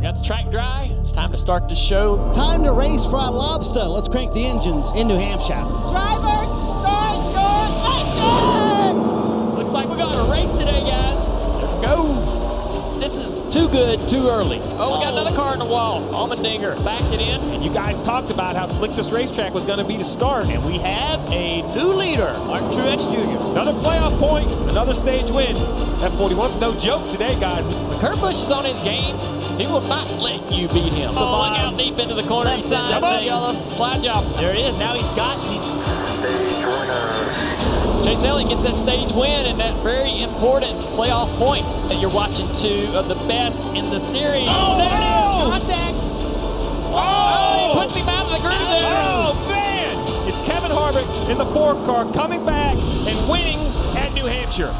We got the track dry. It's time to start the show. Time to race Fried Lobster. Let's crank the engines in New Hampshire. Drivers, start your engines! Looks like we got a race today, guys. Here we go. This is too good, too early. Oh, we got another car in the wall. Allmendinger backed it in. And you guys talked about how slick this racetrack was going to be to start. And we have a new leader, Martin Truex Jr. Another playoff point, another stage win. F41's no joke today, guys. Kurt Busch is on his game, he will not let you beat him. Oh, look out deep into the corner. Left side, yellow. Slide job. There he is. Now he's got. He, Chase Elliott gets that stage win and that very important playoff point that you're watching two of the best in the series. oh, there it is. Contact. Oh, oh, he puts him out of the groove oh, there. Oh, man! It's Kevin Harvick in the four car coming back and winning at New Hampshire.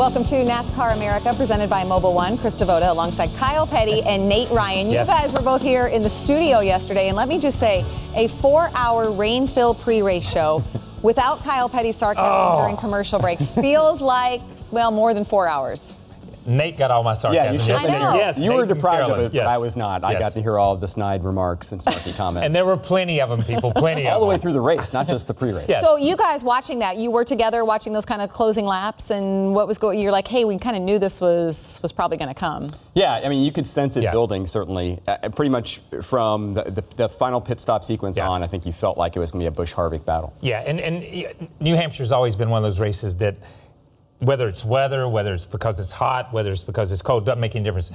Welcome to NASCAR America, presented by Mobil 1. Krista Voda alongside Kyle Petty and Nate Ryan. You Yes. guys were both here in the studio yesterday, and let me just say, a four-hour rain-filled pre-race show without Kyle Petty's sarcasm Oh. during commercial breaks feels like well more than four hours. Nate got all my sarcasm. Yeah, you should yesterday. I. Yes, You were Nate and deprived of it, Yes. but I was not. I got to hear all of the snide remarks and snarky comments. And there were plenty of them, people. Plenty of all the way through the race, not just the pre-race. Yeah. So you guys watching that, you were together watching those kind of closing laps, and what was going? You're like, hey, we kind of knew this was was probably going to come. Yeah, I mean, you could sense it Yeah. building, certainly. Uh, pretty much from the, the, the final pit stop sequence Yeah. on, I think you felt like it was going to be a Busch Harvick battle. Yeah, and, and yeah, New Hampshire's always been one of those races that, whether it's weather, whether it's because it's hot, whether it's because it's cold, doesn't make any difference.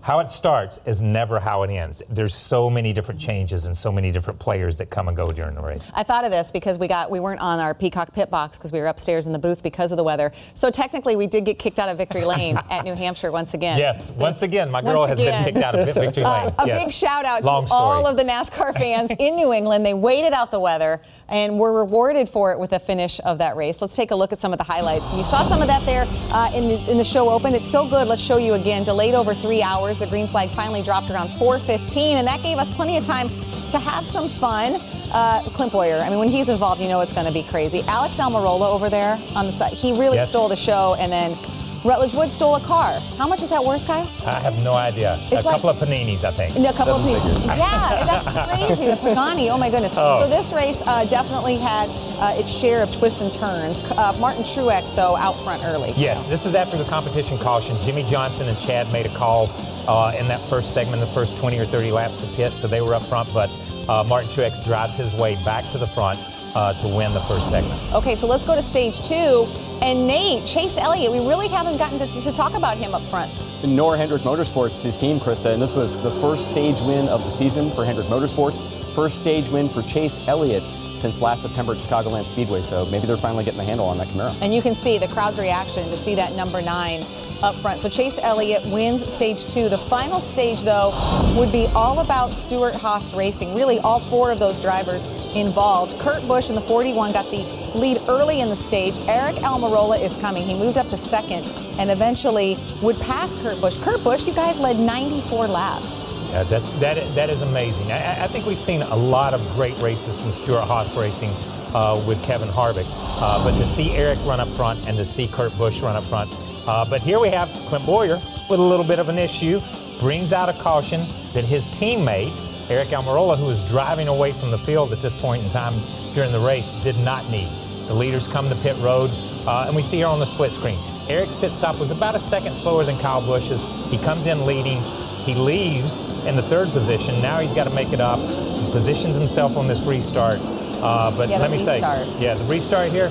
How it starts is never how it ends. There's so many different changes and so many different players that come and go during the race. I thought of this because we got we weren't on our Peacock pit box because we were upstairs in the booth because of the weather. So technically, we did get kicked out of Victory Lane at New Hampshire once again. Yes, once again, my girl has again. been kicked out of Victory Lane. Uh, a yes. big shout out Long to story. all of the NASCAR fans in New England. They waited out the weather and were rewarded for it with a finish of that race. Let's take a look at some of the highlights. You saw some of that there uh, in, the, in the show open. It's so good. Let's show you again. Delayed over three hours. The green flag finally dropped around 4:15, and that gave us plenty of time to have some fun. Uh, Clint Bowyer. I mean, when he's involved, you know it's going to be crazy. Alex Almirola over there on the side. He really Yes. stole the show, and then. Rutledge Wood stole a car. How much is that worth, Kyle? I have no idea. It's a like- couple of paninis, I think. A couple Seven of people. figures. Yeah, that's crazy. The Pagani. Oh my goodness. Oh. So this race uh, definitely had uh, its share of twists and turns. Uh, Martin Truex though out front early. Yes, this is after the competition caution. Jimmie Johnson and Chad made a call uh, in that first segment, the first 20 or 30 laps of pit, so they were up front. But uh, Martin Truex drives his way back to the front uh, to win the first segment. Okay, so let's go to stage two. And Nate, Chase Elliott, we really haven't gotten to, to talk about him up front. Nor Hendrick Motorsports, his team, Krista, and this was the first stage win of the season for Hendrick Motorsports. First stage win for Chase Elliott since last September at Chicagoland Speedway. So maybe they're finally getting the handle on that Camaro. And you can see the crowd's reaction to see that number nine up front. So Chase Elliott wins stage two. The final stage, though, would be all about Stewart Haas Racing. Really, all four of those drivers involved. Kurt Busch in the 41 got the lead early in the stage. Aric Almirola is coming. He moved up to second and eventually would pass Kurt Busch. Kurt Busch, you guys led 94 laps. Yeah, that's, that, that is amazing. I, I think we've seen a lot of great races from Stewart Haas Racing uh, with Kevin Harvick. Uh, but to see Aric run up front and to see Kurt Busch run up front. Uh, but here we have Clint Bowyer with a little bit of an issue, brings out a caution that his teammate, Aric Almirola, who was driving away from the field at this point in time during the race, did not need. The leaders come to pit road, uh, and we see here on the split screen. Aric's pit stop was about a second slower than Kyle Busch's. He comes in leading. He leaves in the third position. Now he's got to make it up. He positions himself on this restart. Uh, but Yeah, let me restart. say, yeah, the restart here,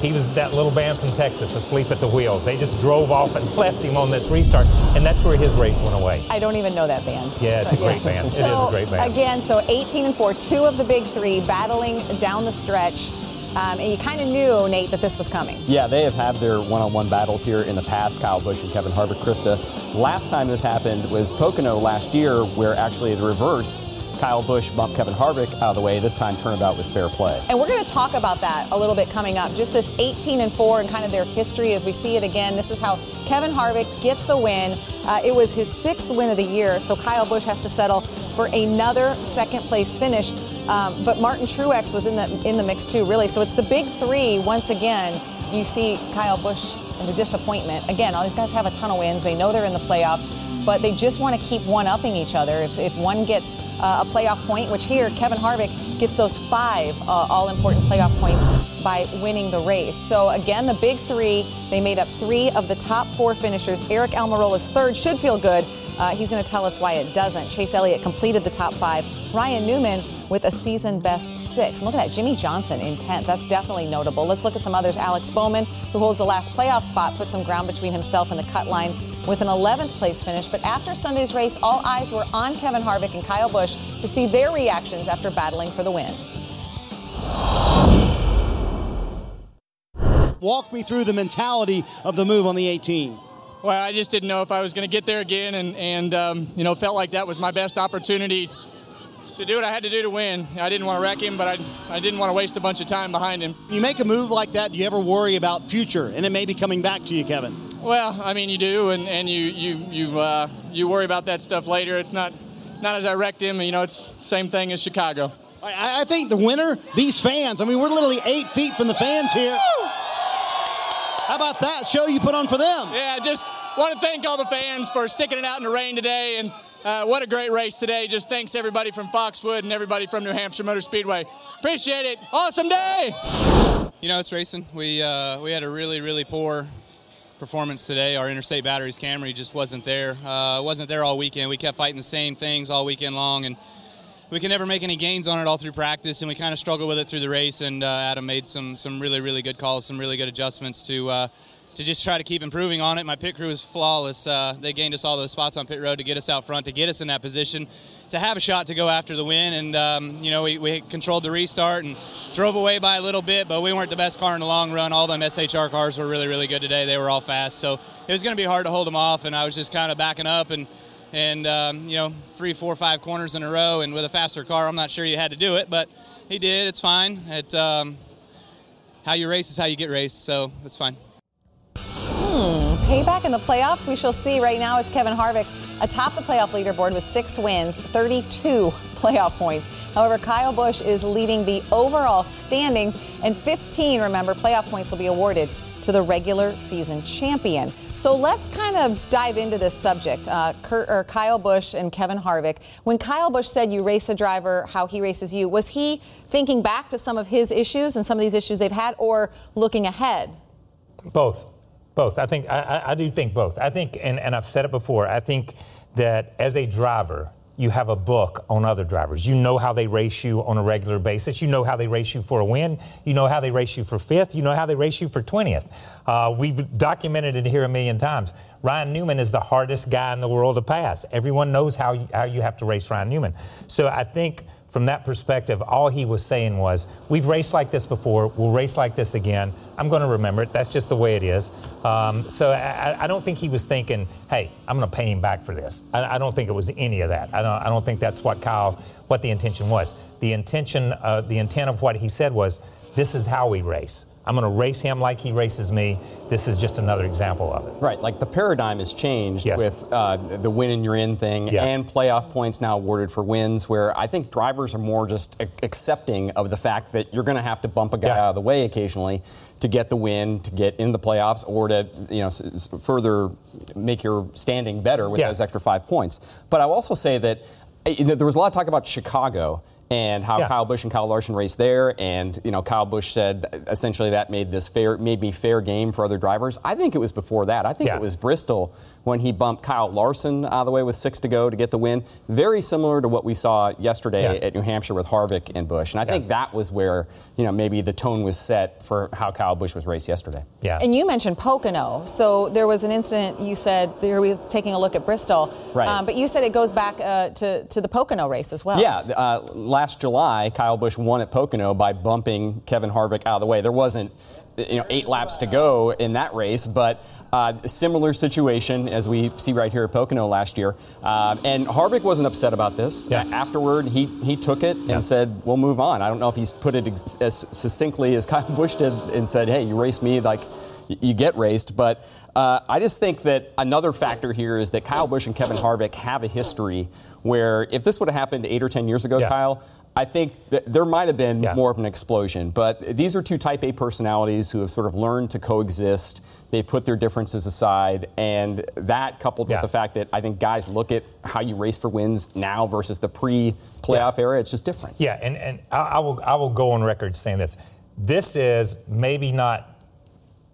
he was that little band from Texas asleep at the wheel. They just drove off and left him on this restart, and that's where his race went away. I don't even know that band. Yeah, it's a great band. It is So, a great band. Again, so 18 and 4, two of the big three battling down the stretch. Um, and you kind of knew, Nate, that this was coming. Yeah, they have had their one-on-one battles here in the past. Kyle Busch and Kevin Harvick, Krista. Last time this happened was Pocono last year, where actually the reverse. Kyle Busch bumped Kevin Harvick out of the way. This time, turnabout was fair play. And we're going to talk about that a little bit coming up. Just this 18 and 4 and kind of their history as we see it again. This is how Kevin Harvick gets the win. Uh, it was his sixth win of the year, so Kyle Busch has to settle for another second place finish. Um, but Martin Truex was in the in the mix too, really. So it's the big three once again. You see Kyle Busch and the disappointment. Again, all these guys have a ton of wins. They know they're in the playoffs, but they just want to keep one upping each other. If, if one gets uh, a playoff point, which here Kevin Harvick gets those five uh, all important playoff points by winning the race. So again, the big three, they made up three of the top four finishers. Aric Almirola's third should feel good. Uh, he's going to tell us why it doesn't. Chase Elliott completed the top five. Ryan Newman with a season best six. And look at that, Jimmie Johnson in 10th. That's definitely notable. Let's look at some others. Alex Bowman, who holds the last playoff spot, put some ground between himself and the cut line with an 11th place finish. But after Sunday's race, all eyes were on Kevin Harvick and Kyle Busch to see their reactions after battling for the win. Walk me through the mentality of the move on the 18. Well, I just didn't know if I was going to get there again, and, and um, you know, felt like that was my best opportunity to do what I had to do to win. I didn't want to wreck him, but I, I didn't want to waste a bunch of time behind him. You make a move like that, do you ever worry about future and it may be coming back to you, Kevin? Well, I mean, you do, and, and you you you uh, you worry about that stuff later. It's not not as I wrecked him. You know, it's same thing as Chicago. I, I think the winner, these fans, I mean, we're literally eight feet from the fans here. How about that show you put on for them? Yeah, just want to thank all the fans for sticking it out in the rain today, and uh, what a great race today. Just thanks everybody from Foxwood and everybody from New Hampshire Motor Speedway. Appreciate it. Awesome day. You know, it's racing. We uh, we had a really really poor performance today. Our interstate batteries Camry just wasn't there. Uh, wasn't there all weekend. We kept fighting the same things all weekend long, and we can never make any gains on it all through practice. And we kind of struggled with it through the race. And uh, Adam made some some really really good calls, some really good adjustments to. Uh, to just try to keep improving on it. My pit crew was flawless. Uh, they gained us all those spots on pit road to get us out front, to get us in that position, to have a shot to go after the win. And, um, you know, we, we controlled the restart and drove away by a little bit, but we weren't the best car in the long run. All them SHR cars were really, really good today. They were all fast. So it was going to be hard to hold them off, and I was just kind of backing up and, and um, you know, three, four, five corners in a row. And with a faster car, I'm not sure you had to do it, but he did. It's fine. It, um, how you race is how you get raced, so it's fine. Hmm, payback in the playoffs. We shall see. Right now, is Kevin Harvick atop the playoff leaderboard with six wins, 32 playoff points. However, Kyle Busch is leading the overall standings, and 15, remember, playoff points will be awarded to the regular season champion. So let's kind of dive into this subject. Uh, Kurt, or Kyle Busch and Kevin Harvick. When Kyle Busch said you race a driver how he races you, was he thinking back to some of his issues and some of these issues they've had, or looking ahead? Both. Both. I think I, I, I do think both. I think, and, and I've said it before. I think that as a driver, you have a book on other drivers. You know how they race you on a regular basis. You know how they race you for a win. You know how they race you for fifth. You know how they race you for 20th. Uh, we've documented it here a million times. Ryan Newman is the hardest guy in the world to pass. Everyone knows how how you have to race Ryan Newman. So I think from that perspective, all he was saying was, We've raced like this before. We'll race like this again. I'm going to remember it. That's just the way it is. Um, so I, I, don't think he was thinking, Hey, I'm going to pay him back for this. I, I, don't think it was any of that. I don't, I don't think that's what Kyle, what the intention was. The intention, uh, the intent of what he said was, This is how we race. I'm going to race him like he races me. This is just another example of it. Right, like the paradigm has changed yes. with uh, the win and you're in thing yeah. and playoff points now awarded for wins, where I think drivers are more just accepting of the fact that you're going to have to bump a guy yeah. out of the way occasionally to get the win, to get in the playoffs, or to you know s- further make your standing better with yeah. those extra five points. But I will also say that you know, there was a lot of talk about Chicago and how Yeah. Kyle Busch and Kyle Larson raced there. And you know, Kyle Busch said essentially that made this fair, made me fair game for other drivers. I think it was before that. I think Yeah. it was Bristol when he bumped Kyle Larson out of the way with six to go to get the win. Very similar to what we saw yesterday Yeah. at New Hampshire with Harvick and Busch. And I think that was where you know maybe the tone was set for how Kyle Busch was raced yesterday. Yeah. And you mentioned Pocono. So there was an incident you said there we were taking a look at Bristol. Right. Um, but you said it goes back uh, to, to the Pocono race as well. Yeah, uh, last July, Kyle Busch won at Pocono by bumping Kevin Harvick out of the way. There wasn't, you know, eight laps to go in that race, but uh, similar situation as we see right here at Pocono last year. Uh, and Harvick wasn't upset about this. Yeah. Afterward, he he took it and Yeah. said, "We'll move on." I don't know if he's put it ex- as succinctly as Kyle Busch did and said, "Hey, you raced me like." You get raced, but uh, I just think that another factor here is that Kyle Busch and Kevin Harvick have a history where if this would have happened eight or ten years ago, Yeah. Kyle, I think there might have been Yeah. more of an explosion. But these are two Type A personalities who have sort of learned to coexist. They've put their differences aside, and that coupled Yeah. with the fact that I think guys look at how you race for wins now versus the pre-playoff era, it's just different. Yeah, and, and I, I will I will go on record saying this. This is maybe not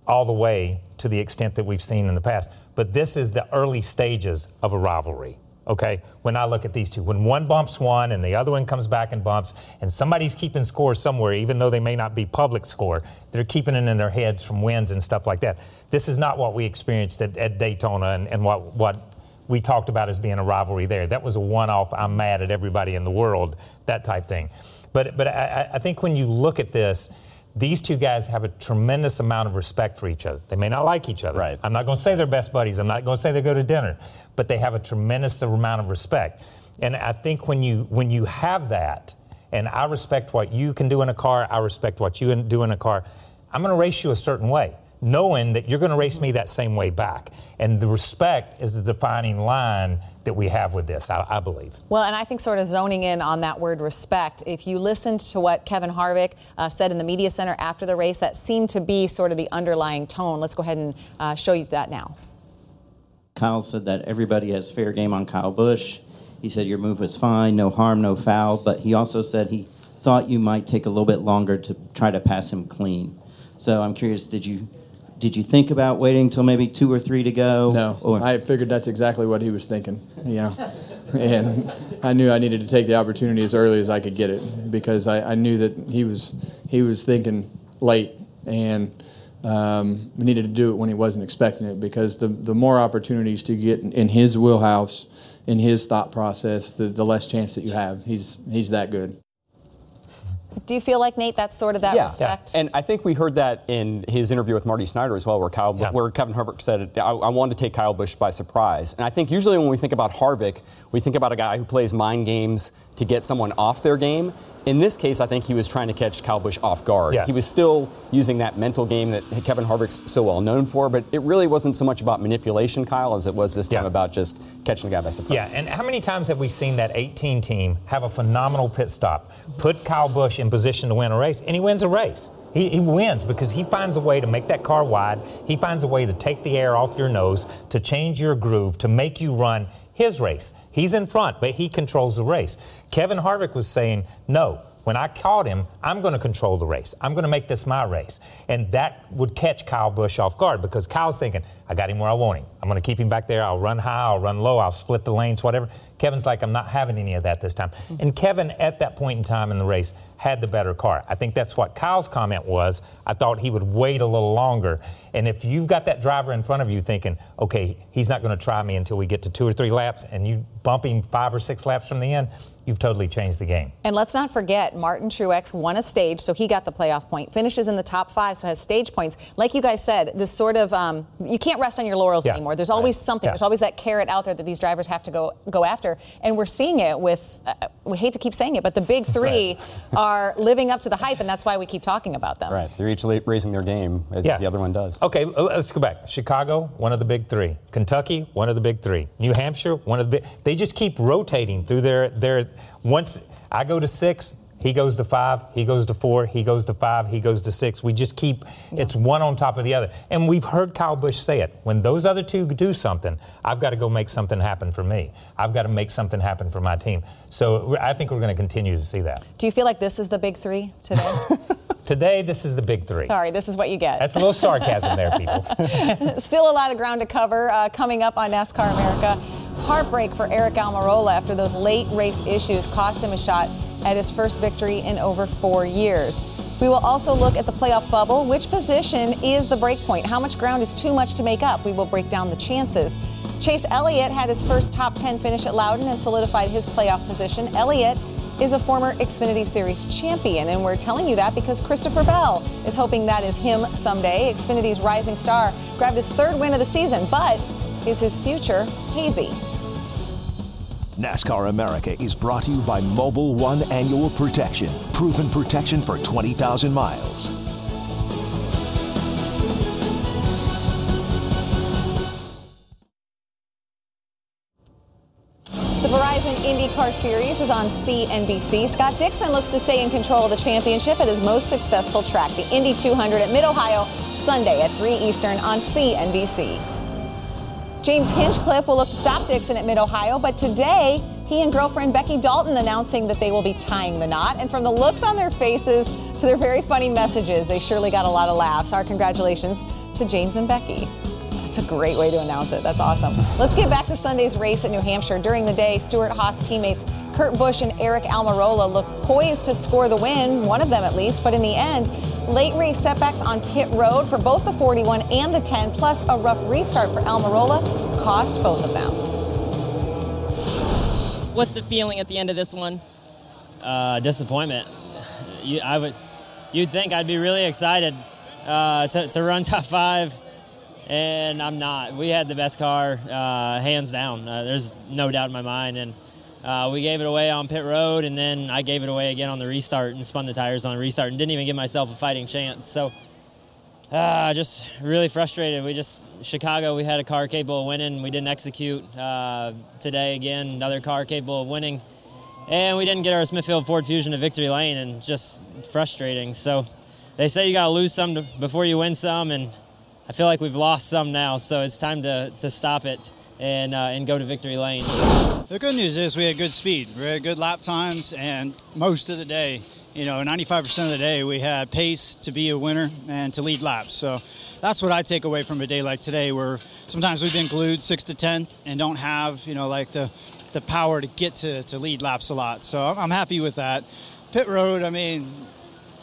all the way to the extent that we've seen in the past, but this is the early stages of a rivalry. Okay, when I look at these two, when one bumps one and the other one comes back and bumps, and somebody's keeping score somewhere, even though they may not be public score, they're keeping it in their heads from wins and stuff like that. This is not what we experienced at, at Daytona and, and what what we talked about as being a rivalry there. That was a one-off. I'm mad at everybody in the world, that type thing. But but I, I- I think when you look at this, these two guys have a tremendous amount of respect for each other. They may not like each other. Right. I'm not going to say they're best buddies. I'm not going to say they go to dinner, but they have a tremendous amount of respect. And I think when you when you have that, and I respect what you can do in a car, I respect what you do in a car. I'm going to race you a certain way, knowing that you're going to race me that same way back. And the respect is the defining line that we have with this, I, I believe. Well, and I think sort of zoning in on that word respect, if you listened to what Kevin Harvick uh, said in the media center after the race, that seemed to be sort of the underlying tone. Let's go ahead and uh, show you that now. Kyle said that everybody has fair game on Kyle Busch. He said your move was fine, no harm, no foul, but he also said he thought you might take a little bit longer to try to pass him clean. So I'm curious, did you did you think about waiting until maybe two or three to go? No, Or- I figured that's exactly what he was thinking, you know. and I knew I needed to take the opportunity as early as I could get it because I, I knew that he was he was thinking late and um, we needed to do it when he wasn't expecting it because the, the more opportunities to get in, in his wheelhouse, in his thought process, the, the less chance that you have. He's he's that good. Do you feel like, Nate, that's sort of that yeah. respect? And I think we heard that in his interview with Marty Snider as well, where Kyle, Yeah. where Kevin Harvick said, I, "I wanted to take Kyle Busch by surprise." And I think usually when we think about Harvick, we think about a guy who plays mind games to get someone off their game. In this case, I think he was trying to catch Kyle Busch off guard. Yeah. He was still using that mental game that Kevin Harvick's so well known for, but it really wasn't so much about manipulation, Kyle, as it was this time Yeah. about just catching a guy by surprise. Yeah, and how many times have we seen that 18 team have a phenomenal pit stop, put Kyle Busch in position to win a race, and he wins a race? He, he wins because he finds a way to make that car wide. He finds a way to take the air off your nose, to change your groove, to make you run his race. He's in front, but he controls the race. Kevin Harvick was saying, no, when I caught him, I'm going to control the race. I'm going to make this my race. And that would catch Kyle Busch off guard because Kyle's thinking, I got him where I want him. I'm going to keep him back there. I'll run high, I'll run low, I'll split the lanes, whatever. Kevin's like, I'm not having any of that this time. Mm-hmm. And Kevin, at that point in time in the race, had the better car. I think that's what Kyle's comment was. I thought he would wait a little longer. And if you've got that driver in front of you thinking, okay, he's not going to try me until we get to two or three laps, and you bump him five or six laps from the end, you've totally changed the game. And let's not forget, Martin Truex won a stage, so he got the playoff point. Finishes in the top five, so has stage points. Like you guys said, this sort of um, you can't rest on your laurels Yeah. anymore. There's always Right. something. Yeah. There's always that carrot out there that these drivers have to go go after, and we're seeing it with. Uh, we hate to keep saying it, but the big three are living up to the hype, and that's why we keep talking about them. Right. They're each raising their game as Yeah. the other one does. Okay, let's go back. Chicago, one of the big three. Kentucky, one of the big three. New Hampshire, one of the big. They just keep rotating through their their. Once I go to six, He goes to five, he goes to four, he goes to five, he goes to six. We just keep, it's one on top of the other. And we've heard Kyle Busch say it. When those other two do something, I've got to go make something happen for me. I've got to make something happen for my team. So I think we're going to continue to see that. Do you feel like this is the big three today? Today, this is the big three. Sorry, this is what you get. That's a little sarcasm there, people. Still a lot of ground to cover uh, coming up on NASCAR America. Heartbreak for Aric Almirola after those late race issues cost him a shot at his first victory in over four years. We will also look at the playoff bubble. Which position is the break point? How much ground is too much to make up? We will break down the chances. Chase Elliott had his first top 10 finish at Loudon and solidified his playoff position. Elliott is a former Xfinity Series champion, and we're telling you that because Christopher Bell is hoping that is him someday. Xfinity's rising star grabbed his third win of the season, but is his future hazy? NASCAR America is brought to you by Mobil 1 Annual Protection, proven protection for 20,000 miles. The Verizon IndyCar Series is on CNBC. Scott Dixon looks to stay in control of the championship at his most successful track, the Indy 200 at Mid Ohio, Sunday at 3 Eastern on CNBC. James Hinchcliffe will look to stop Dixon at Mid Ohio, but today he and girlfriend Becky Dalton announcing that they will be tying the knot. And from the looks on their faces to their very funny messages, they surely got a lot of laughs. Our congratulations to James and Becky. That's a great way to announce it. That's awesome. Let's get back to Sunday's race at New Hampshire. During the day, Stewart Haas teammates Kurt Busch and Aric Almirola looked poised to score the win, one of them at least, but in the end, late race setbacks on pit road for both the 41 and the 10, plus a rough restart for Almirola, cost both of them. What's the feeling at the end of this one? Uh, disappointment. You, I would, you'd think I'd be really excited uh, to, to run top five and I'm not. We had the best car, uh, hands down. Uh, there's no doubt in my mind, and uh, we gave it away on pit road, and then I gave it away again on the restart and spun the tires on the restart, and didn't even give myself a fighting chance. So, uh, just really frustrated. We just Chicago, we had a car capable of winning. We didn't execute. Uh, today again, another car capable of winning, and we didn't get our Smithfield Ford Fusion to victory lane, and just frustrating. So, they say you got to lose some to, before you win some, and I feel like we've lost some now, so it's time to, to stop it and, uh, and go to victory lane. The good news is we had good speed. We had good lap times, and most of the day, you know, 95% of the day, we had pace to be a winner and to lead laps. So that's what I take away from a day like today, where sometimes we've been glued six to 10th and don't have, you know, like the, the power to get to, to lead laps a lot. So I'm happy with that. Pit road, I mean,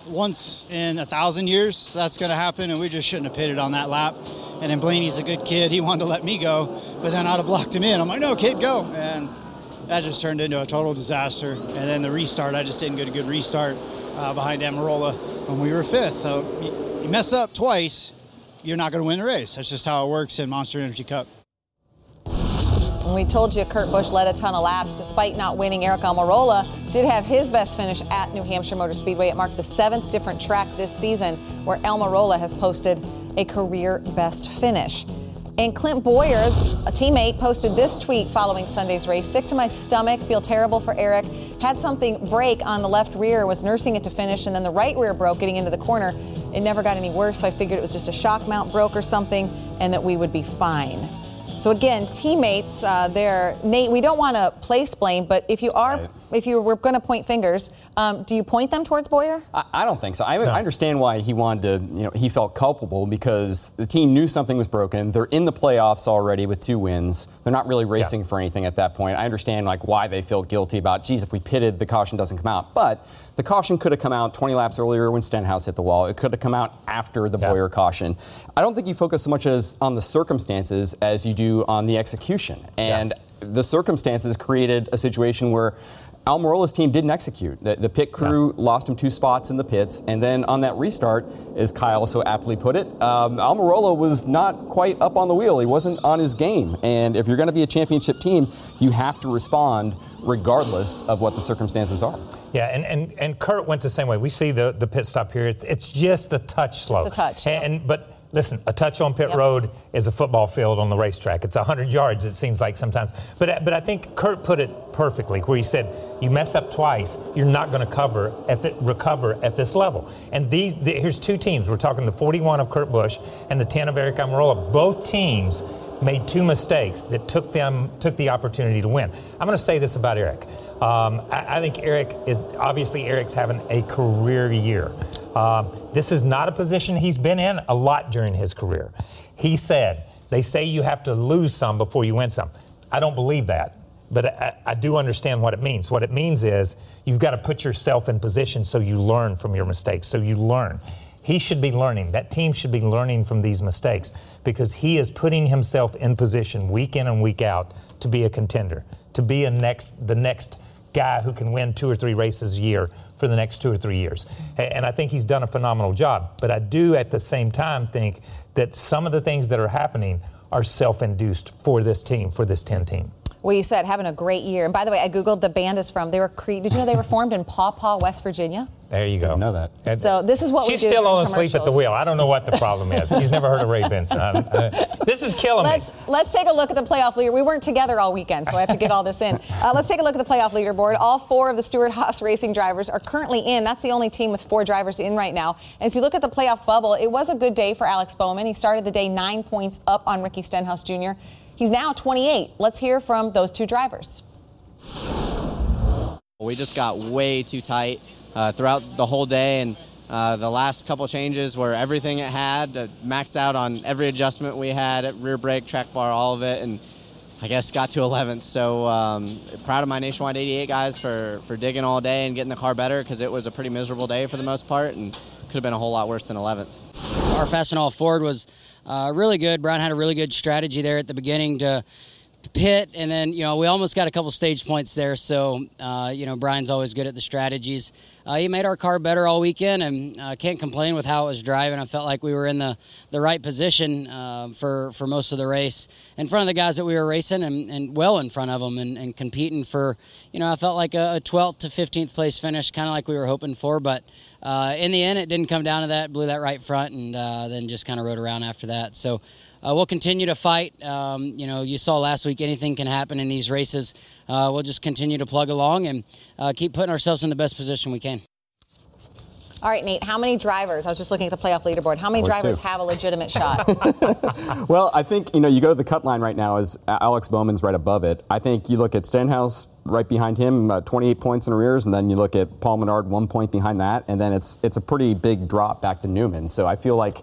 once in a thousand years that's going to happen, and we just shouldn't have pitted on that lap. And then Blaney's a good kid; he wanted to let me go, but then I'd have blocked him in. I'm like, "No, kid, go!" And that just turned into a total disaster. And then the restart, I just didn't get a good restart uh, behind Almirola when we were fifth. So you, you mess up twice, you're not going to win the race. That's just how it works in Monster Energy Cup. And we told you Kurt Busch led a ton of laps despite not winning. Aric Almirola did have his best finish at New Hampshire Motor Speedway. It marked the seventh different track this season where Almirola has posted a career best finish. And Clint Bowyer, a teammate, posted this tweet following Sunday's race. Sick to my stomach, feel terrible for Aric. Had something break on the left rear, was nursing it to finish, and then the right rear broke getting into the corner. It never got any worse, so I figured it was just a shock mount broke or something, and that we would be fine. So again, teammates, uh, there, Nate. We don't want to place blame, but if you are, right. If you were going to point fingers, um, do you point them towards Bowyer? I, I don't think so. I, no. I, understand why he wanted to. You know, he felt culpable because the team knew something was broken. They're in the playoffs already with two wins. They're not really racing yeah. for anything at that point. I understand like why they feel guilty about. Geez, if we pitted, the caution doesn't come out, but. The caution could have come out 20 laps earlier when Stenhouse hit the wall. It could have come out after the yeah. Bowyer caution. I don't think you focus so much as on the circumstances as you do on the execution. And yeah. the circumstances created a situation where Almirola's team didn't execute. The, the pit crew yeah. lost him two spots in the pits, and then on that restart, as Kyle so aptly put it, um, Almirola was not quite up on the wheel. He wasn't on his game. And if you're going to be a championship team, you have to respond regardless of what the circumstances are. Yeah, and, and, and Kurt went the same way. We see the, the pit stop here. It's, it's just a touch slow. Just a touch. And, and but Listen, a touch on pit Yep. road is a football field on the racetrack. It's 100 yards, it seems like sometimes. But, but I think Kurt put it perfectly, where he said, you mess up twice, you're not going to cover at the, recover at this level. And these, the, here's two teams. We're talking the 41 of Kurt Busch and the 10 of Aric Almirola. Both teams made two mistakes that took them took the opportunity to win. I'm going to say this about Aric. Um, I, I think Aric is obviously Aric's having a career year. Um, this is not a position he's been in a lot during his career. He said they say you have to lose some before you win some. I don't believe that, but I, I do understand what it means. What it means is you've got to put yourself in position so you learn from your mistakes. So you learn he should be learning. That team should be learning from these mistakes because he is putting himself in position week in and week out to be a contender, to be a next the next guy who can win two or three races a year for the next two or three years. And I think he's done a phenomenal job. But I do at the same time think that some of the things that are happening are self-induced for this team, for this 10 team. Well, you said having a great year. And by the way, I googled the band is from. They were cre- Did you know they were formed in Paw Paw, West Virginia? There you go. know that. So this is what we She's do still during on asleep at the wheel. I don't know what the problem is. She's never heard of Ray Benson. I'm- uh, this is killing me. Let's let's take a look at the playoff leader. We weren't together all weekend, so I have to get all this in. Uh, let's take a look at the playoff leaderboard. All four of the Stewart Haas Racing drivers are currently in. That's the only team with four drivers in right now. And as you look at the playoff bubble, it was a good day for Alex Bowman. He started the day nine points up on Ricky Stenhouse Jr. He's now 28. Let's hear from those two drivers. We just got way too tight uh, throughout the whole day, and uh, the last couple changes were everything it had, uh, maxed out on every adjustment we had, at rear brake, track bar, all of it, and I guess got to 11th. So um, proud of my Nationwide 88 guys for, for digging all day and getting the car better because it was a pretty miserable day for the most part, and could have been a whole lot worse than 11th. Our Fastenal Ford was uh, really good. Brown had a really good strategy there at the beginning to, to pit, and then you know we almost got a couple stage points there. So uh, you know Brian's always good at the strategies. Uh, he made our car better all weekend, and uh, can't complain with how it was driving. I felt like we were in the, the right position uh, for for most of the race, in front of the guys that we were racing, and, and well in front of them, and, and competing for. You know, I felt like a 12th to 15th place finish, kind of like we were hoping for, but. Uh, in the end, it didn't come down to that. Blew that right front, and uh, then just kind of rode around after that. So uh, we'll continue to fight. Um, you know, you saw last week anything can happen in these races. Uh, we'll just continue to plug along and uh, keep putting ourselves in the best position we can. All right, Nate, how many drivers? I was just looking at the playoff leaderboard. How many Always drivers two. have a legitimate shot? Well, I think you know you go to the cut line right now as Alex Bowman's right above it. I think you look at Stenhouse right behind him, uh, 28 points in arrears, and then you look at Paul Menard one point behind that, and then it's it's a pretty big drop back to Newman. So I feel like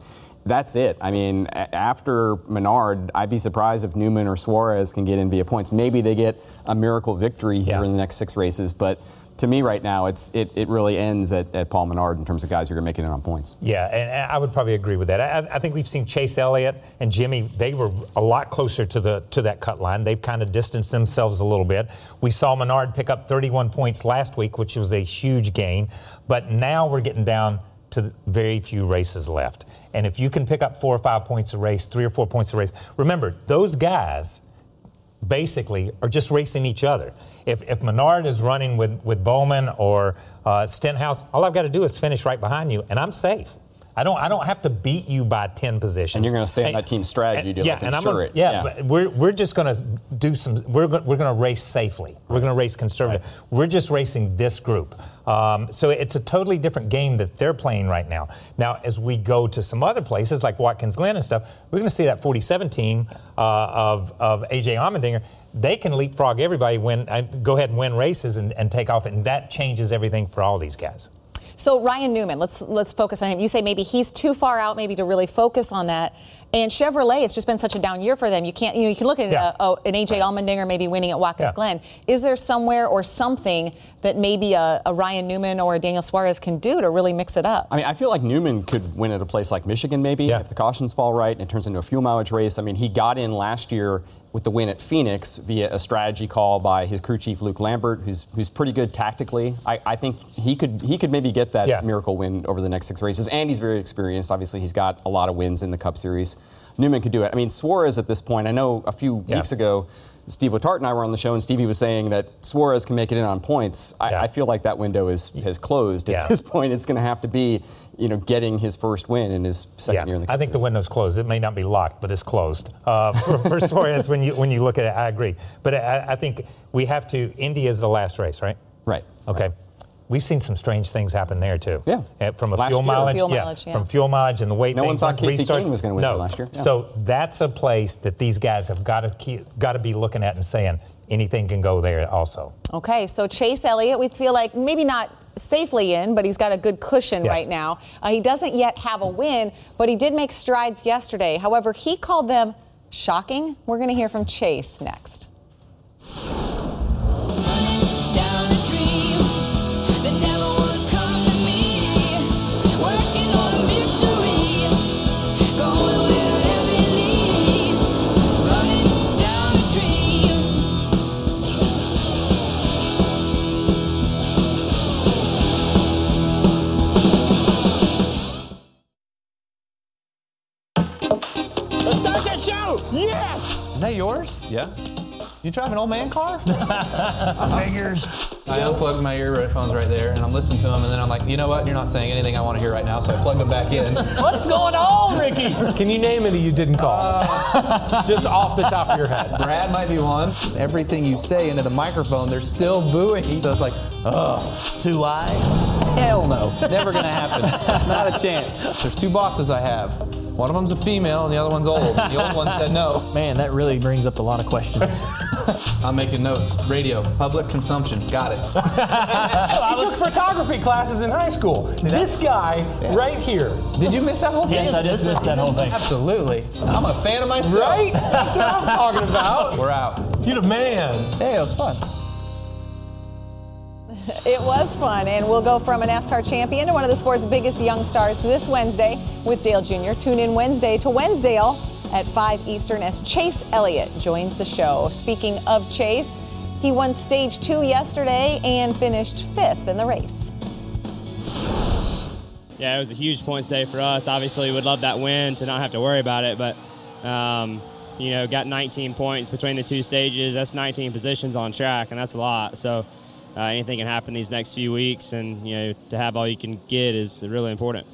that's it. I mean, after Menard, I'd be surprised if Newman or Suarez can get in via points. Maybe they get a miracle victory here in the next six races, but. To me, right now, it's it, it really ends at, at Paul Menard in terms of guys who are making it on points. Yeah, and I would probably agree with that. I, I think we've seen Chase Elliott and Jimmy; they were a lot closer to the to that cut line. They've kind of distanced themselves a little bit. We saw Menard pick up 31 points last week, which was a huge gain. But now we're getting down to very few races left. And if you can pick up four or five points a race, three or four points a race, remember those guys basically are just racing each other. If, if Menard is running with, with Bowman or uh, Stenhouse, all I've got to do is finish right behind you, and I'm safe. I don't. I don't have to beat you by ten positions. And you're going to stay on that team strategy to yeah, like and I'm ensure gonna, it. Yeah, but we're, we're just going to do some. We're go, we're going to race safely. We're going to race conservative. We're just racing this group. Um, so it's a totally different game that they're playing right now. Now, as we go to some other places like Watkins Glen and stuff, we're going to see that 47 team uh, of of AJ Allmendinger. They can leapfrog everybody, win, uh, go ahead and win races and, and take off, and that changes everything for all these guys. So Ryan Newman, let's let's focus on him. You say maybe he's too far out, maybe to really focus on that. And Chevrolet, it's just been such a down year for them. You can't, you know, you can look at Yeah. uh, an AJ Allmendinger maybe winning at Watkins Yeah. Glen. Is there somewhere or something that maybe a, a Ryan Newman or a Daniel Suarez can do to really mix it up? I mean, I feel like Newman could win at a place like Michigan, maybe, if the cautions fall right and it turns into a fuel mileage race. I mean, he got in last year with the win at Phoenix via a strategy call by his crew chief Luke Lambert, who's who's pretty good tactically. I, I think he could he could maybe get that miracle win over the next six races, and he's very experienced. Obviously, he's got a lot of wins in the Cup Series. Newman could do it. I mean, Suarez at this point, I know a few Yeah. weeks ago, Steve Letarte and I were on the show, and Stevie was saying that Suarez can make it in on points. I, I feel like that window is has closed. At Yeah. this point, it's going to have to be, you know, getting his first win in his second year in the I think the window's closed. It may not be locked, but it's closed. Uh, for, for Suarez, when you when you look at it, I agree. But I, I think we have to. Indy is the last race, right? Right. Okay. We've seen some strange things happen there too. Yeah. Uh, from a Last fuel year. mileage, Fuel yeah, mileage, yeah. from fuel mileage and the weight. No one thought Kasey restarts. Kahne was gonna win no. last year. Yeah. So that's a place that these guys have got to keep, got to be looking at and saying anything can go there also. Okay, so Chase Elliott, we feel like maybe not safely in, but he's got a good cushion Yes. right now. Uh, he doesn't yet have a win, but he did make strides yesterday. However, he called them shocking. We're going to hear from Chase next. Yes! Is that yours? Yeah. You drive an old man car? Figures. I unplugged my earphones right there, and I'm listening to them, and then I'm like, you know what? You're not saying anything I want to hear right now, so I plugged them back in. What's going on, Ricky? Can you name any you didn't call? Uh, Just off the top of your head. Brad might be one. Everything you say into the microphone, they're still booing. So it's like, oh, too wide? Hell no. Never gonna happen. Not a chance. There's two bosses I have. One of them's a female and the other one's old. The old one said no. Man, that really brings up a lot of questions. I'm making notes. Radio, public consumption. Got it. I took photography classes in high school. This guy right here. Did you miss that whole thing? Yes, I just missed that whole thing. Absolutely. I'm a fan of myself. Right? That's what I'm talking about. We're out. You're the man. Hey, it was fun. It was fun, and we'll go from a NASCAR champion to one of the sport's biggest young stars this Wednesday with Dale Jr. Tune in Wednesday to Wednesdale at 5 Eastern as Chase Elliott joins the show. Speaking of Chase, he won stage two yesterday and finished fifth in the race. Yeah, it was a huge points day for us. Obviously, would love that win to not have to worry about it, but um, you know, got 19 points between the two stages. That's 19 positions on track, and that's a lot. So uh, anything can happen these next few weeks, and you know, to have all you can get is really important.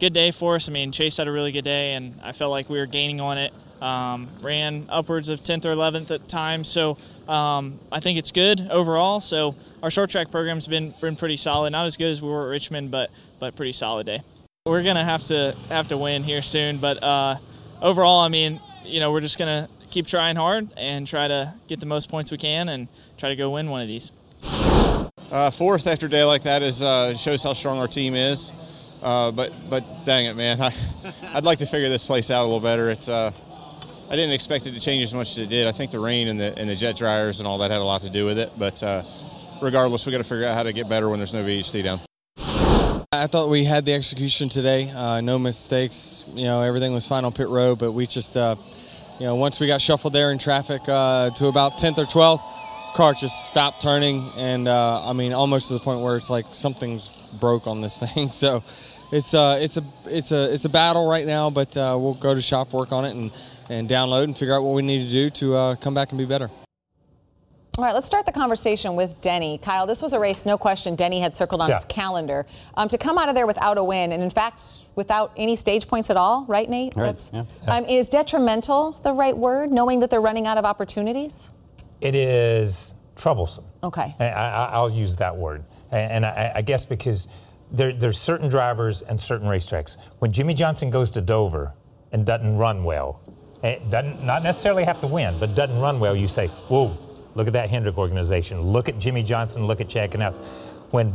good day for us. I mean, Chase had a really good day, and I felt like we were gaining on it. Um, ran upwards of 10th or 11th at times, so um, I think it's good overall. So our short track program's been been pretty solid. Not as good as we were at Richmond, but but pretty solid day. We're gonna have to have to win here soon, but uh, overall, I mean, you know, we're just gonna keep trying hard and try to get the most points we can and try to go win one of these. Uh, fourth after a day like that is uh, shows how strong our team is. Uh, but but dang it, man, I, I'd like to figure this place out a little better. It's uh, I didn't expect it to change as much as it did. I think the rain and the and the jet dryers and all that had a lot to do with it. But uh, regardless, we got to figure out how to get better when there's no VHT down. I thought we had the execution today. Uh, no mistakes. You know, everything was fine on pit road, but we just, uh, you know, once we got shuffled there in traffic uh, to about 10th or 12th, car just stopped turning, and uh, I mean, almost to the point where it's like something's broke on this thing. So it's uh, it's a it's a it's a battle right now, but uh, we'll go to shop, work on it, and and download and figure out what we need to do to uh, come back and be better. All right, let's start the conversation with Denny. Kyle, this was a race, no question, Denny had circled on Yeah. his calendar. Um, to come out of there without a win, and in fact, without any stage points at all, right, Nate? Right, That's, yeah. um, is detrimental the right word, knowing that they're running out of opportunities? It is troublesome. Okay. I, I, I'll use that word. And, and I, I guess because there, there's certain drivers and certain racetracks. When Jimmie Johnson goes to Dover and doesn't run well, it doesn't not necessarily have to win, but doesn't run well, you say, whoa, look at that Hendrick organization. Look at Jimmie Johnson, look at Chad Knaus. When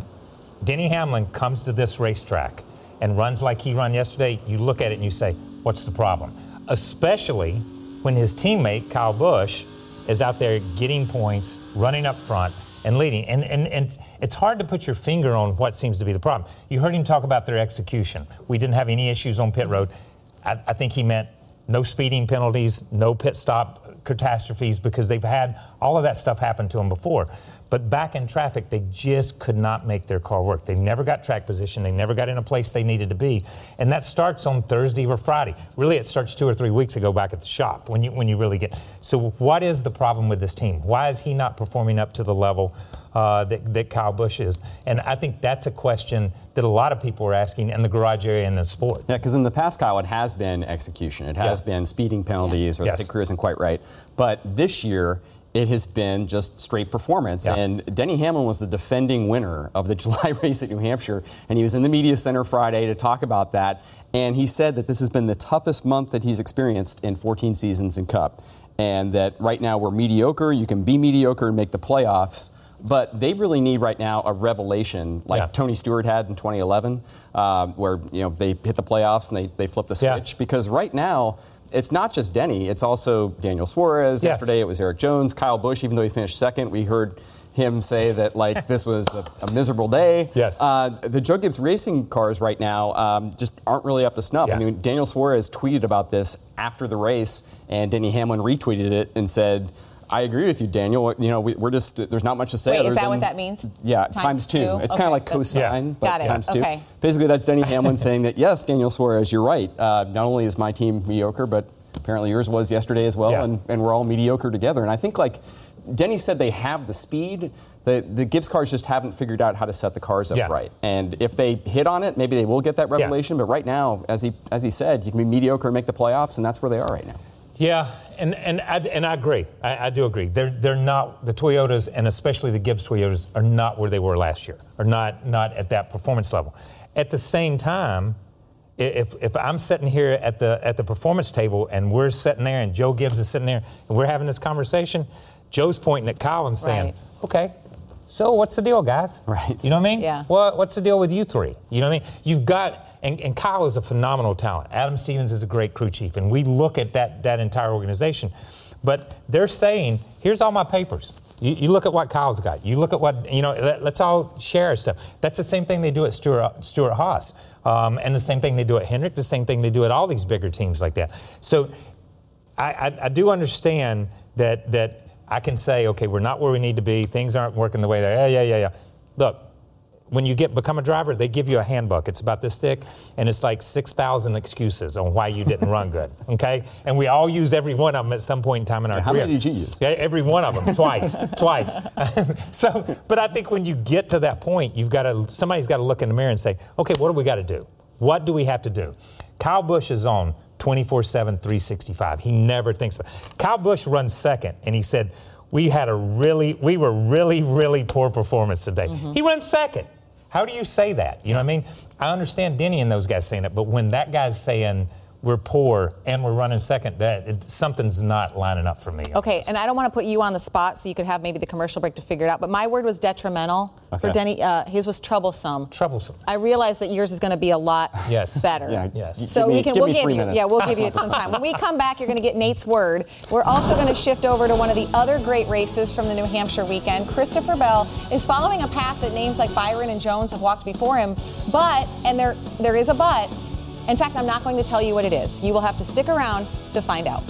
Denny Hamlin comes to this racetrack and runs like he ran yesterday, you look at it and you say, what's the problem? Especially when his teammate, Kyle Busch, is out there getting points, running up front, and leading. And, and, and it's hard to put your finger on what seems to be the problem. You heard him talk about their execution. We didn't have any issues on pit road. I, I think he meant no speeding penalties, no pit stop catastrophes because they've had all of that stuff happen to them before. But back in traffic, they just could not make their car work. They never got track position. They never got in a place they needed to be. And that starts on Thursday or Friday. Really, it starts two or three weeks ago back at the shop when you, when you really get. So, what is the problem with this team? Why is he not performing up to the level uh, that, that Kyle Busch is? And I think that's a question that a lot of people are asking in the garage area in the sport. Yeah, because in the past, Kyle, it has been execution. It has Yeah. been speeding penalties or Yes. the isn't quite right. But this year, it has been just straight performance. Yeah. And Denny Hamlin was the defending winner of the July race at New Hampshire. And he was in the media center Friday to talk about that. And he said that this has been the toughest month that he's experienced in 14 seasons in Cup. And that right now we're mediocre. You can be mediocre and make the playoffs. But they really need right now a revelation like Tony Stewart had in 2011, uh, where you know they hit the playoffs and they, they flipped the switch. Because right now, it's not just Denny, it's also Daniel Suarez. Yes. Yesterday it was Erik Jones, Kyle Busch, even though he finished second, we heard him say that like this was a, a miserable day. Yes. Uh, the Joe Gibbs racing cars right now um, just aren't really up to snuff. I mean, Daniel Suarez tweeted about this after the race, and Denny Hamlin retweeted it and said, I agree with you, Daniel. You know, we, we're just there's not much to say. Wait, other is that than- what that means? Yeah, Times times, two. two? It's Okay, kind of like cosine, Yeah. but Got it. times two. Okay. Basically, that's Denny Hamlin saying that yes, Daniel Suarez, you're right. Uh, not only is my team mediocre, but apparently yours was yesterday as well, Yeah. and, and we're all mediocre together. And I think like Denny said, they have the speed. The, the Gibbs cars just haven't figured out how to set the cars up Yeah. right. And if they hit on it, maybe they will get that revelation. But right now, as he as he said, you can be mediocre and make the playoffs, and that's where they are right now. Yeah, and and I, and I agree. I, I do agree. They're they're not the Toyotas, and especially the Gibbs Toyotas, are not where they were last year. Are not not at that performance level. At the same time, if if I'm sitting here at the at the performance table and we're sitting there and Joe Gibbs is sitting there and we're having this conversation, Joe's pointing at Kyle and saying, Right. "Okay, so what's the deal, guys? Right. You know what I mean? Yeah. What, what's the deal with you three? You know what I mean? You've got, and, and Kyle is a phenomenal talent. Adam Stevens is a great crew chief, and we look at that, that entire organization. But they're saying, here's all my papers. You, you look at what Kyle's got. You look at what, you know, let, us all share stuff. That's the same thing they do at Stewart, Stewart Haas, um, and the same thing they do at Hendrick, the same thing they do at all these bigger teams like that. So I, I, I do understand that that I can say, okay, we're not where we need to be. Things aren't working the way they. Are. Yeah, yeah, yeah, yeah. Look, when you get become a driver, they give you a handbook. It's about this thick, and it's like six thousand excuses on why you didn't run good. Okay, and we all use every one of them at some point in time in our How career. many did you use? Yeah, every one of them, twice, twice. so, but I think when you get to that point, you've got to somebody's got to look in the mirror and say, okay, what do we got to do? What do we have to do? Kyle Busch is on 24 7, 365. He never thinks about it. Kyle Busch runs second, and he said, We had a really, we were really, really poor performance today. Mm-hmm. He runs second. How do you say that? You know what I mean? I understand Denny and those guys saying it, but when that guy's saying, we're poor and we're running second, that it, something's not lining up for me. Okay, and I don't want to put you on the spot so you could have maybe the commercial break to figure it out, but my word was detrimental okay. for Denny. Uh, his was troublesome. Troublesome. I realize that yours is going to be a lot Yes. better. Yeah, yes. So Give me- we can give we'll me give three you minutes. yeah we'll give you some time. When we come back, you're going to get Nate's word. We're also going to shift over to one of the other great races from the New Hampshire weekend. Christopher Bell is following a path that names like Byron and Jones have walked before him, but and there there is a but. In fact, I'm not going to tell you what it is. You will have to stick around to find out.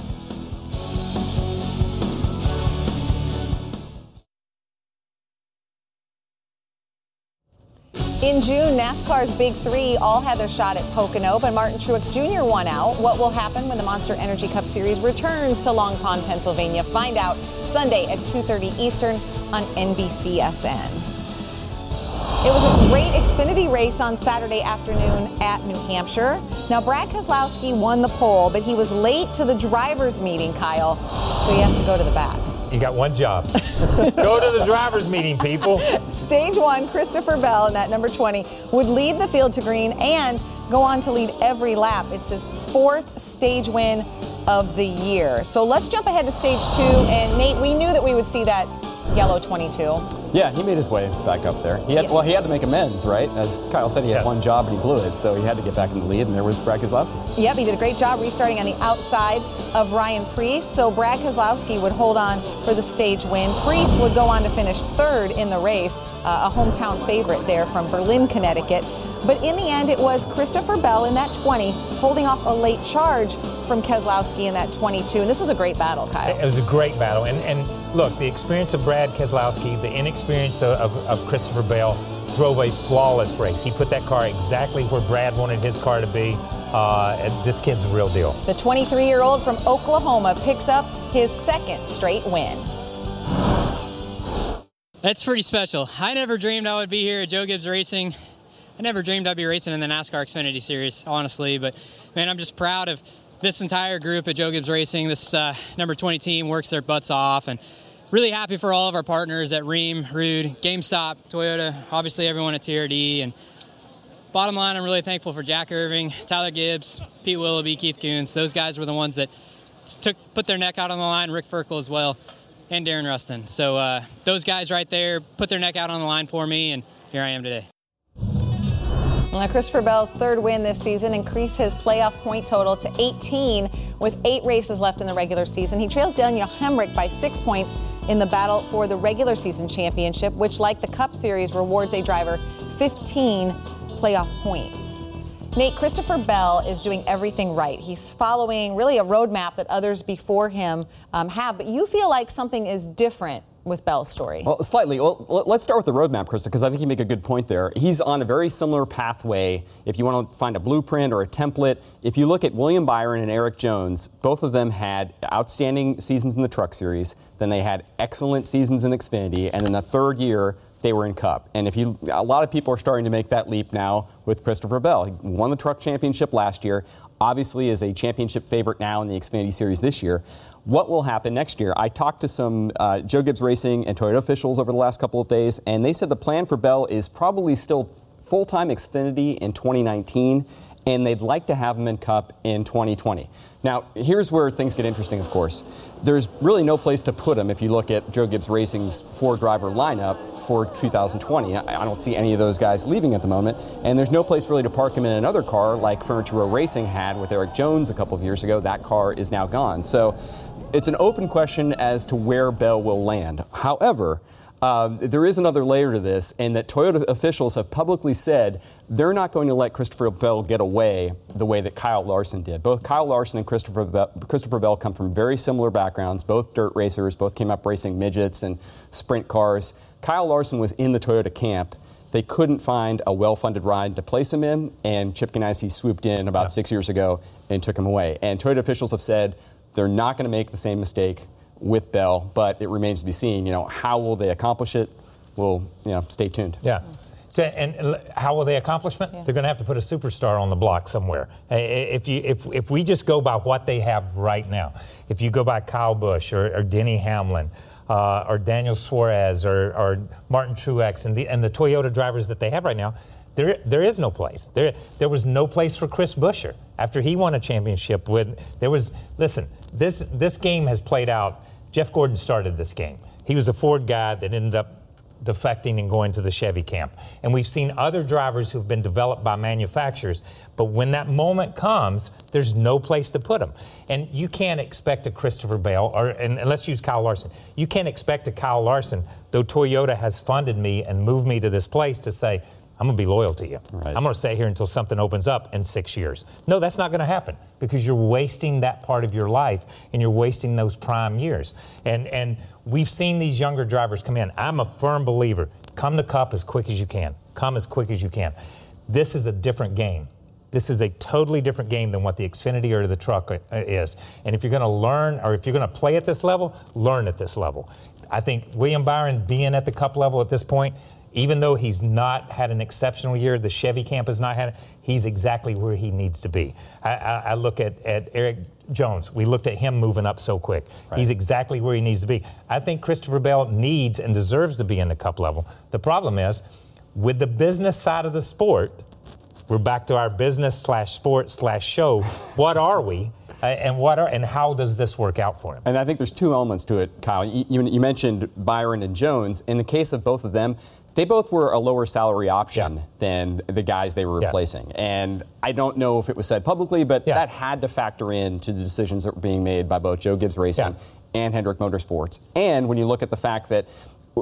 In June, NASCAR's Big Three all had their shot at Pocono, but Martin Truex Jr. won out. What will happen when the Monster Energy Cup Series returns to Long Pond, Pennsylvania? Find out Sunday at 2:30 Eastern on NBCSN. It was a great Xfinity race on Saturday afternoon at New Hampshire. Now, Brad Keselowski won the pole, but he was late to the drivers' meeting, Kyle, so he has to go to the back. You got one job. Go to the driver's meeting, people. Stage one, Christopher Bell in that number 20 would lead the field to green and go on to lead every lap. It's his fourth stage win of the year. So let's jump ahead to stage two. And Nate, we knew that we would see that yellow 22. Yeah, he made his way back up there. He had, well, he had to make amends, right? As Kyle said, he had one job and he blew it, so he had to get back in the lead, and there was Brad Keselowski. Yep, he did a great job restarting on the outside of Ryan Preece. So Brad Keselowski would hold on for the stage win. Preece would go on to finish third in the race, uh, a hometown favorite there from Berlin, Connecticut. But in the end, it was Christopher Bell in that 20 holding off a late charge from Keselowski in that 22. And this was a great battle, Kyle. It was a great battle. And, and look, the experience of Brad Keselowski, the inexperience of, of, of Christopher Bell drove a flawless race. He put that car exactly where Brad wanted his car to be. Uh, this kid's a real deal. The 23 year old from Oklahoma picks up his second straight win. That's pretty special. I never dreamed I would be here at Joe Gibbs Racing. I never dreamed I'd be racing in the NASCAR Xfinity Series, honestly. But man, I'm just proud of this entire group at Joe Gibbs Racing. This uh, number 20 team works their butts off, and really happy for all of our partners at Rheem, Ruud, GameStop, Toyota, obviously everyone at TRD, and bottom line, I'm really thankful for Jack Irving, Tyler Gibbs, Pete Willoughby, Keith Kunz. Those guys were the ones that took put their neck out on the line. Rick Ferkel as well, and Darren Rustin. So uh, those guys right there put their neck out on the line for me, and here I am today. Now, Christopher Bell's third win this season increased his playoff point total to 18 with eight races left in the regular season. He trails Daniel Hemric by six points in the battle for the regular season championship, which, like the Cup Series, rewards a driver 15 playoff points. Nate, Christopher Bell is doing everything right. He's following really a roadmap that others before him um, have, but you feel like something is different with Bell's story? Well, slightly. Well, let's start with the roadmap, Krista, because I think you make a good point there. He's on a very similar pathway. If you want to find a blueprint or a template, if you look at William Byron and Erik Jones, both of them had outstanding seasons in the Truck Series. Then they had excellent seasons in Xfinity, and in the third year, they were in Cup. And if you, a lot of people are starting to make that leap now with Christopher Bell. He won the Truck Championship last year. Obviously, is a championship favorite now in the Xfinity Series this year. What will happen next year? I talked to some uh, Joe Gibbs Racing and Toyota officials over the last couple of days, and they said the plan for Bell is probably still full-time Xfinity in 2019, and they'd like to have him in Cup in 2020. Now, here's where things get interesting, of course. There's really no place to put him if you look at Joe Gibbs Racing's four driver lineup for 2020. I don't see any of those guys leaving at the moment, and there's no place really to park him in another car like Furniture Row Racing had with Erik Jones a couple of years ago. That car is now gone. So it's an open question as to where Bell will land. However, um, there is another layer to this, and that Toyota officials have publicly said they're not going to let Christopher Bell get away the way that Kyle Larson did. Both Kyle Larson and Christopher Bell, Christopher Bell come from very similar backgrounds, both dirt racers, both came up racing midgets and sprint cars. Kyle Larson was in the Toyota camp. They couldn't find a well funded ride to place him in, and Chip Ganassi swooped in about yeah. six years ago and took him away. And Toyota officials have said they're not going to make the same mistake with Bell, but it remains to be seen. You know, how will they accomplish it? We'll, you know, stay tuned. Yeah. So, and how will they accomplish it? Yeah. They're going to have to put a superstar on the block somewhere. If, you, if, if we just go by what they have right now, if you go by Kyle Busch or, or Denny Hamlin, uh, or Daniel Suarez or, or Martin Truex and the, and the Toyota drivers that they have right now, there, there is no place. There, there was no place for Chris Buescher after he won a championship. With there was listen, this this game has played out. Jeff Gordon started this game. He was a Ford guy that ended up defecting and going to the Chevy camp. And we've seen other drivers who've been developed by manufacturers, but when that moment comes, there's no place to put them. And you can't expect a Christopher Bell, or and, and let's use Kyle Larson. You can't expect a Kyle Larson, though Toyota has funded me and moved me to this place to say, I'm going to be loyal to you. Right. I'm going to stay here until something opens up in six years. No, that's not going to happen because you're wasting that part of your life and you're wasting those prime years. And and we've seen these younger drivers come in. I'm a firm believer. Come to Cup as quick as you can. Come as quick as you can. This is a different game. This is a totally different game than what the Xfinity or the truck uh, is. And if you're going to learn or if you're going to play at this level, learn at this level. I think William Byron being at the Cup level at this point even though he's not had an exceptional year, the Chevy camp has not had it, he's exactly where he needs to be. I, I, I look at, at Erik Jones. We looked at him moving up so quick. Right. He's exactly where he needs to be. I think Christopher Bell needs and deserves to be in the cup level. The problem is, with the business side of the sport, we're back to our business slash sport slash show. what are we? Uh, and what are and how does this work out for him? And I think there's two elements to it, Kyle. You, you, mentioned Byron and Jones. In the case of both of them, they both were a lower salary option yeah. than the guys they were replacing. Yeah. And I don't know if it was said publicly, but yeah. that had to factor in to the decisions that were being made by both Joe Gibbs Racing and Hendrick Motorsports. And when you look at the fact that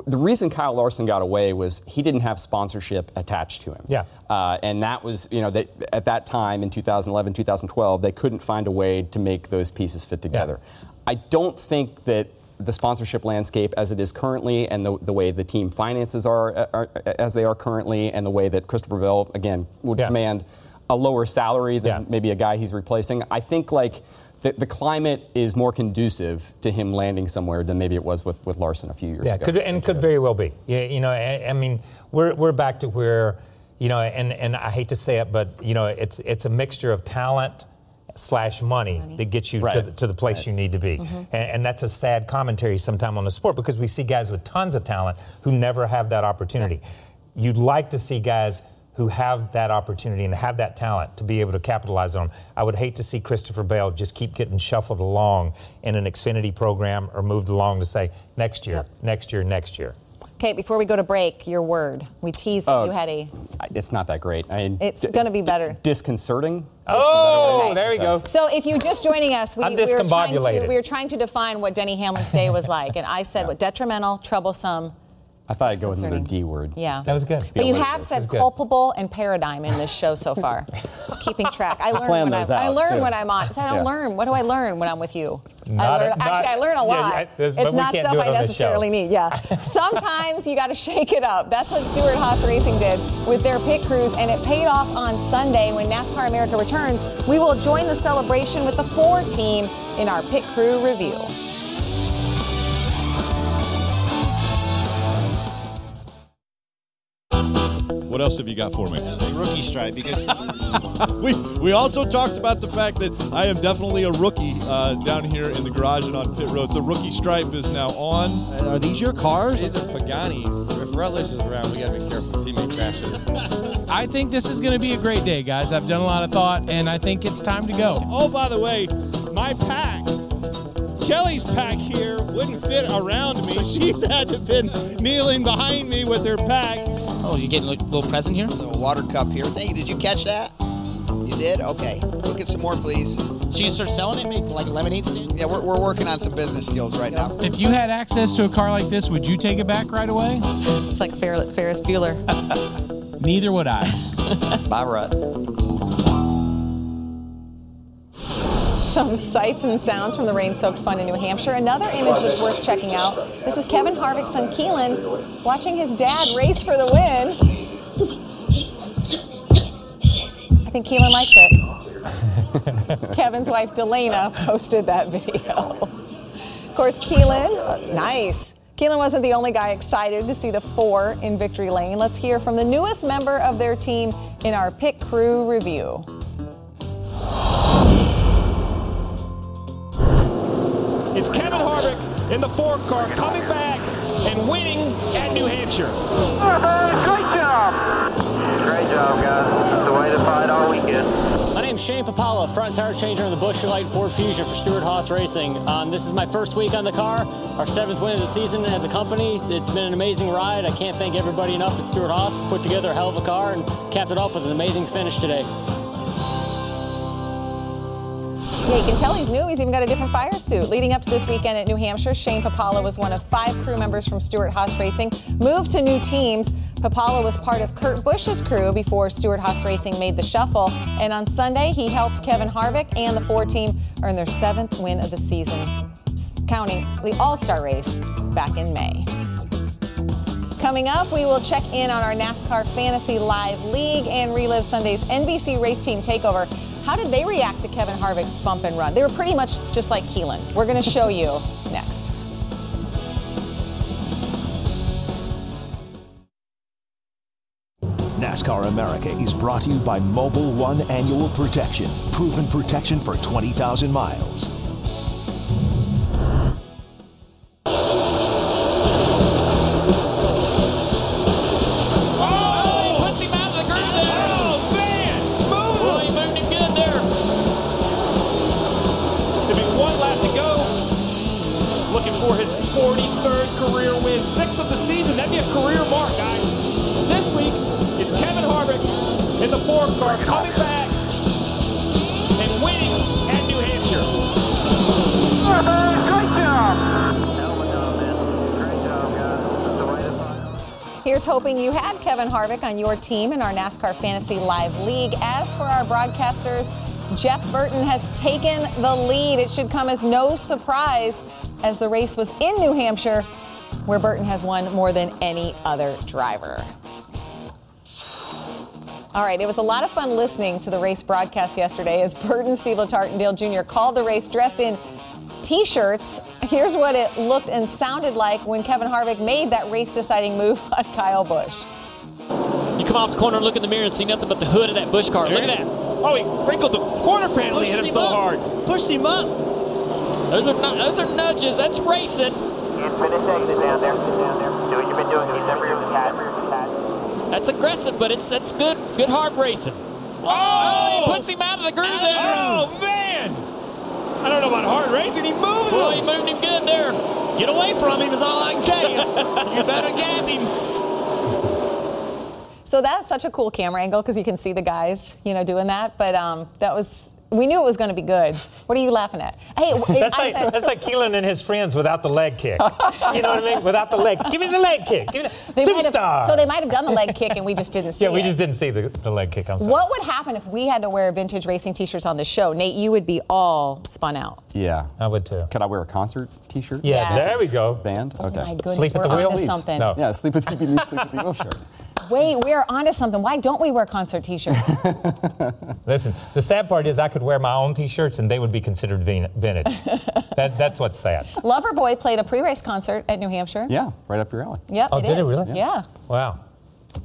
the reason Kyle Larson got away was he didn't have sponsorship attached to him. Yeah. Uh, and that was, you know, they, at that time in 2011, 2012, they couldn't find a way to make those pieces fit together. I don't think that the sponsorship landscape as it is currently and the, the way the team finances are, uh, are uh, as they are currently and the way that Christopher Bell, again, would command a lower salary than maybe a guy he's replacing. I think like the, the climate is more conducive to him landing somewhere than maybe it was with, with Larson a few years Yeah, ago. could and could very well be. Yeah, you know, I, I mean, we're we're back to where, you know, and and I hate to say it, but you know, it's it's a mixture of talent slash money, that gets you to, the, to the place you need to be, Mhm. and, and that's a sad commentary sometimes on the sport because we see guys with tons of talent who never have that opportunity. You'd like to see guys who have that opportunity and have that talent to be able to capitalize on. I would hate to see Christopher Bell just keep getting shuffled along in an Xfinity program or moved along to say next year, next year, next year. Okay, before we go to break, your word. We teased that Oh. you had a. It's not that great. I mean, It's going to be better. disconcerting. Oh, there you go. So if you're just joining us, we, I'm we, were trying to, we were trying to define what Denny Hamlin's day was like. And I said what detrimental, troublesome. I thought I'd go with another D word. Yeah. That was good. But you have said culpable and paradigm in this show so far. Keeping track. I I learn plan when those I, I out, learn too. when I'm on. So I don't Yeah. learn. What do I learn when I'm with you? Not I a- learn, not- actually, I learn a yeah, lot. yeah, but it's we not can't stuff do it I on this necessarily need. Yeah. Sometimes you got to shake it up. That's what Stewart Haas Racing did with their pit crews, and it paid off on Sunday. When NASCAR America returns, we will join the celebration with the four team in our pit crew review. What else have you got for me? rookie stripe because we we also talked about the fact that I am definitely a rookie uh, down here in the garage and on pit road. The rookie stripe is now on. Are these your cars? These are Paganis. If Rutledge is around, we gotta be careful because he may crash it. I think this is going to be a great day, guys. I've done a lot of thought, and I think it's time to go. Oh, by the way, my pack. Kelly's pack here wouldn't fit around me. She's had to been kneeling behind me with her pack. Oh, you're getting a little present here? A little water cup here. Thank you. Did you catch that? You did? Okay. Look at some more, please. So you start selling it, make like a lemonade stand? Yeah, we're, we're working on some business skills right now. If you had access to a car like this, would you take it back right away? It's like Fer- Ferris Bueller. Neither would I. Bye, Rut. Some sights and sounds from the rain-soaked fun in New Hampshire. Another image that's worth checking out. This is Kevin Harvick's son Keelan watching his dad race for the win. I think Keelan likes it. Kevin's wife Delana posted that video. Of course, Keelan, nice. Keelan wasn't the only guy excited to see the four in victory lane. Let's hear from the newest member of their team in our pit crew review. In the four car coming back and winning at New Hampshire. Great job! Great job, guys. That's the way to fight all weekend. My name's Shane Pipala, front tire changer in the Busch Light Ford Fusion for Stewart Haas Racing. Um, this is my first week on the car, our seventh win of the season as a company. It's been an amazing ride. I can't thank everybody enough at Stewart Haas. Put together a hell of a car and capped it off with an amazing finish today. Yeah, you can tell he's new. He's even got a different fire suit. Leading up to this weekend at New Hampshire, Shane Pipala was one of five crew members from Stewart Haas Racing. Moved to new teams. Pipala was part of Kurt Busch's crew before Stewart Haas Racing made the shuffle. And on Sunday, he helped Kevin Harvick and the Ford team earn their seventh win of the season, counting the All Star race back in May. Coming up, we will check in on our NASCAR Fantasy Live League and relive Sunday's NBC Race Team Takeover. How did they react to Kevin Harvick's bump and run? They were pretty much just like Keelan. We're going to show you next. NASCAR America is brought to you by Mobil 1 Annual Protection. Proven protection for 20,000 miles. Here's hoping you had Kevin Harvick on your team in our NASCAR Fantasy Live League. As for our broadcasters, Jeff Burton has taken the lead. It should come as no surprise as the race was in New Hampshire, where Burton has won more than any other driver. All right, it was a lot of fun listening to the race broadcast yesterday as Burton, Steve Letarte, and Dale Jr. called the race dressed in t-shirts. Here's what it looked and sounded like when Kevin Harvick made that race-deciding move on Kyle Busch. You come off the corner and look in the mirror and see nothing but the hood of that Busch car. Look at that. Oh, he wrinkled the corner panel. He hit him so up. hard. Pushed him up. Those are not, those are nudges. That's racing. That's aggressive, but it's that's good. Good hard racing. Oh, he oh! puts him out of the groove there. Oh, man. I don't know about hard racing. He moves Well, him. he moved him good there. Get away from him is all I can tell you. you better gap him. So that's such a cool camera angle because you can see the guys, you know, doing that. But um, that was we knew it was going to be good. What are you laughing at? Hey, That's I like, said, that's like Keelan and his friends without the leg kick. You know what I mean? Without the leg. Give me the leg kick. Give me the, they might superstar. have, so they might have done the leg kick and we just didn't see it. yeah, we it. just didn't see the, the leg kick. I'm sorry. What would happen if we had to wear vintage racing T-shirts on the show? Nate, you would be all spun out. Yeah. I would too. Could I wear a concert T-shirt? Yeah, Yes. there we go. Band? Oh okay. my goodness, Sleep at we're the wheel? something. No. Yeah, sleep with the sleep with the wheel shirt. Wait, we are onto something. Why don't we wear concert T-shirts? Listen, the sad part is I could wear my own T-shirts and they would be considered vintage. that, that's what's sad. Loverboy played a pre-race concert at New Hampshire. Yeah, right up your alley. Yep, Oh, it did it really? Yeah. Wow,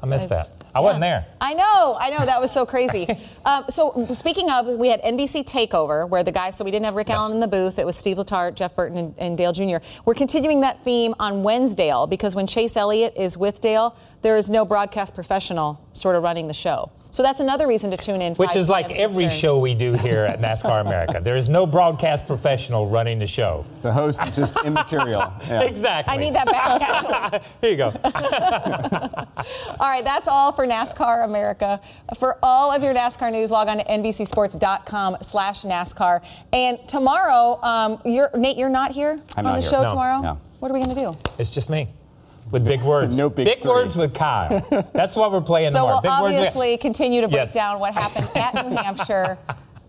I missed It's- that. I wasn't there. I know, I know. That was so crazy. um, so speaking of, we had NBC Takeover, where the guys. So we didn't have Rick Yes. Allen in the booth. It was Steve Letarte, Jeff Burton, and, and Dale Jr. We're continuing that theme on Wednesdale because when Chase Elliott is with Dale, there is no broadcast professional sort of running the show. So that's another reason to tune in. Which is like p.m. every Eastern. show we do here at NASCAR America. There is no broadcast professional running the show. The host is just immaterial. Yeah. Exactly. I need that back. Actually. Here you go. All right, that's all for NASCAR America. For all of your NASCAR news, log on to NBCSports.com slash NASCAR. And tomorrow, um, you're, Nate, you're not here I'm on not the here. show No, tomorrow? no. What are we going to do? It's just me. With big words. No big three. words with Kyle. That's what we're playing So tomorrow. we'll big words with- obviously continue to break Yes. down what happened at New Hampshire,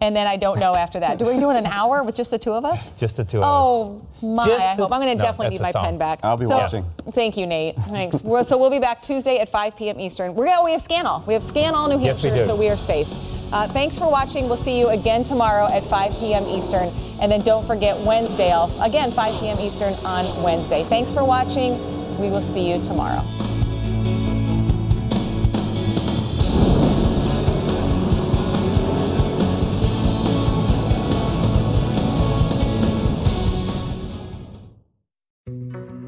and then I don't know after that. Do we do it an hour with just the two of us? Just the two of us. Oh my! Just I the- hope I'm going to No, definitely need my song. pen back. I'll be So- watching. Thank you, Nate. Thanks. We're- so we'll be back Tuesday at 5 p.m. Eastern. We're we have Scan All. We have Scan All New Yes, we do. so we are safe. Uh, thanks for watching. We'll see you again tomorrow at 5 p.m. Eastern, and then don't forget Wednesdale again 5 p.m. Eastern on Wednesday. Thanks for watching. We will see you tomorrow.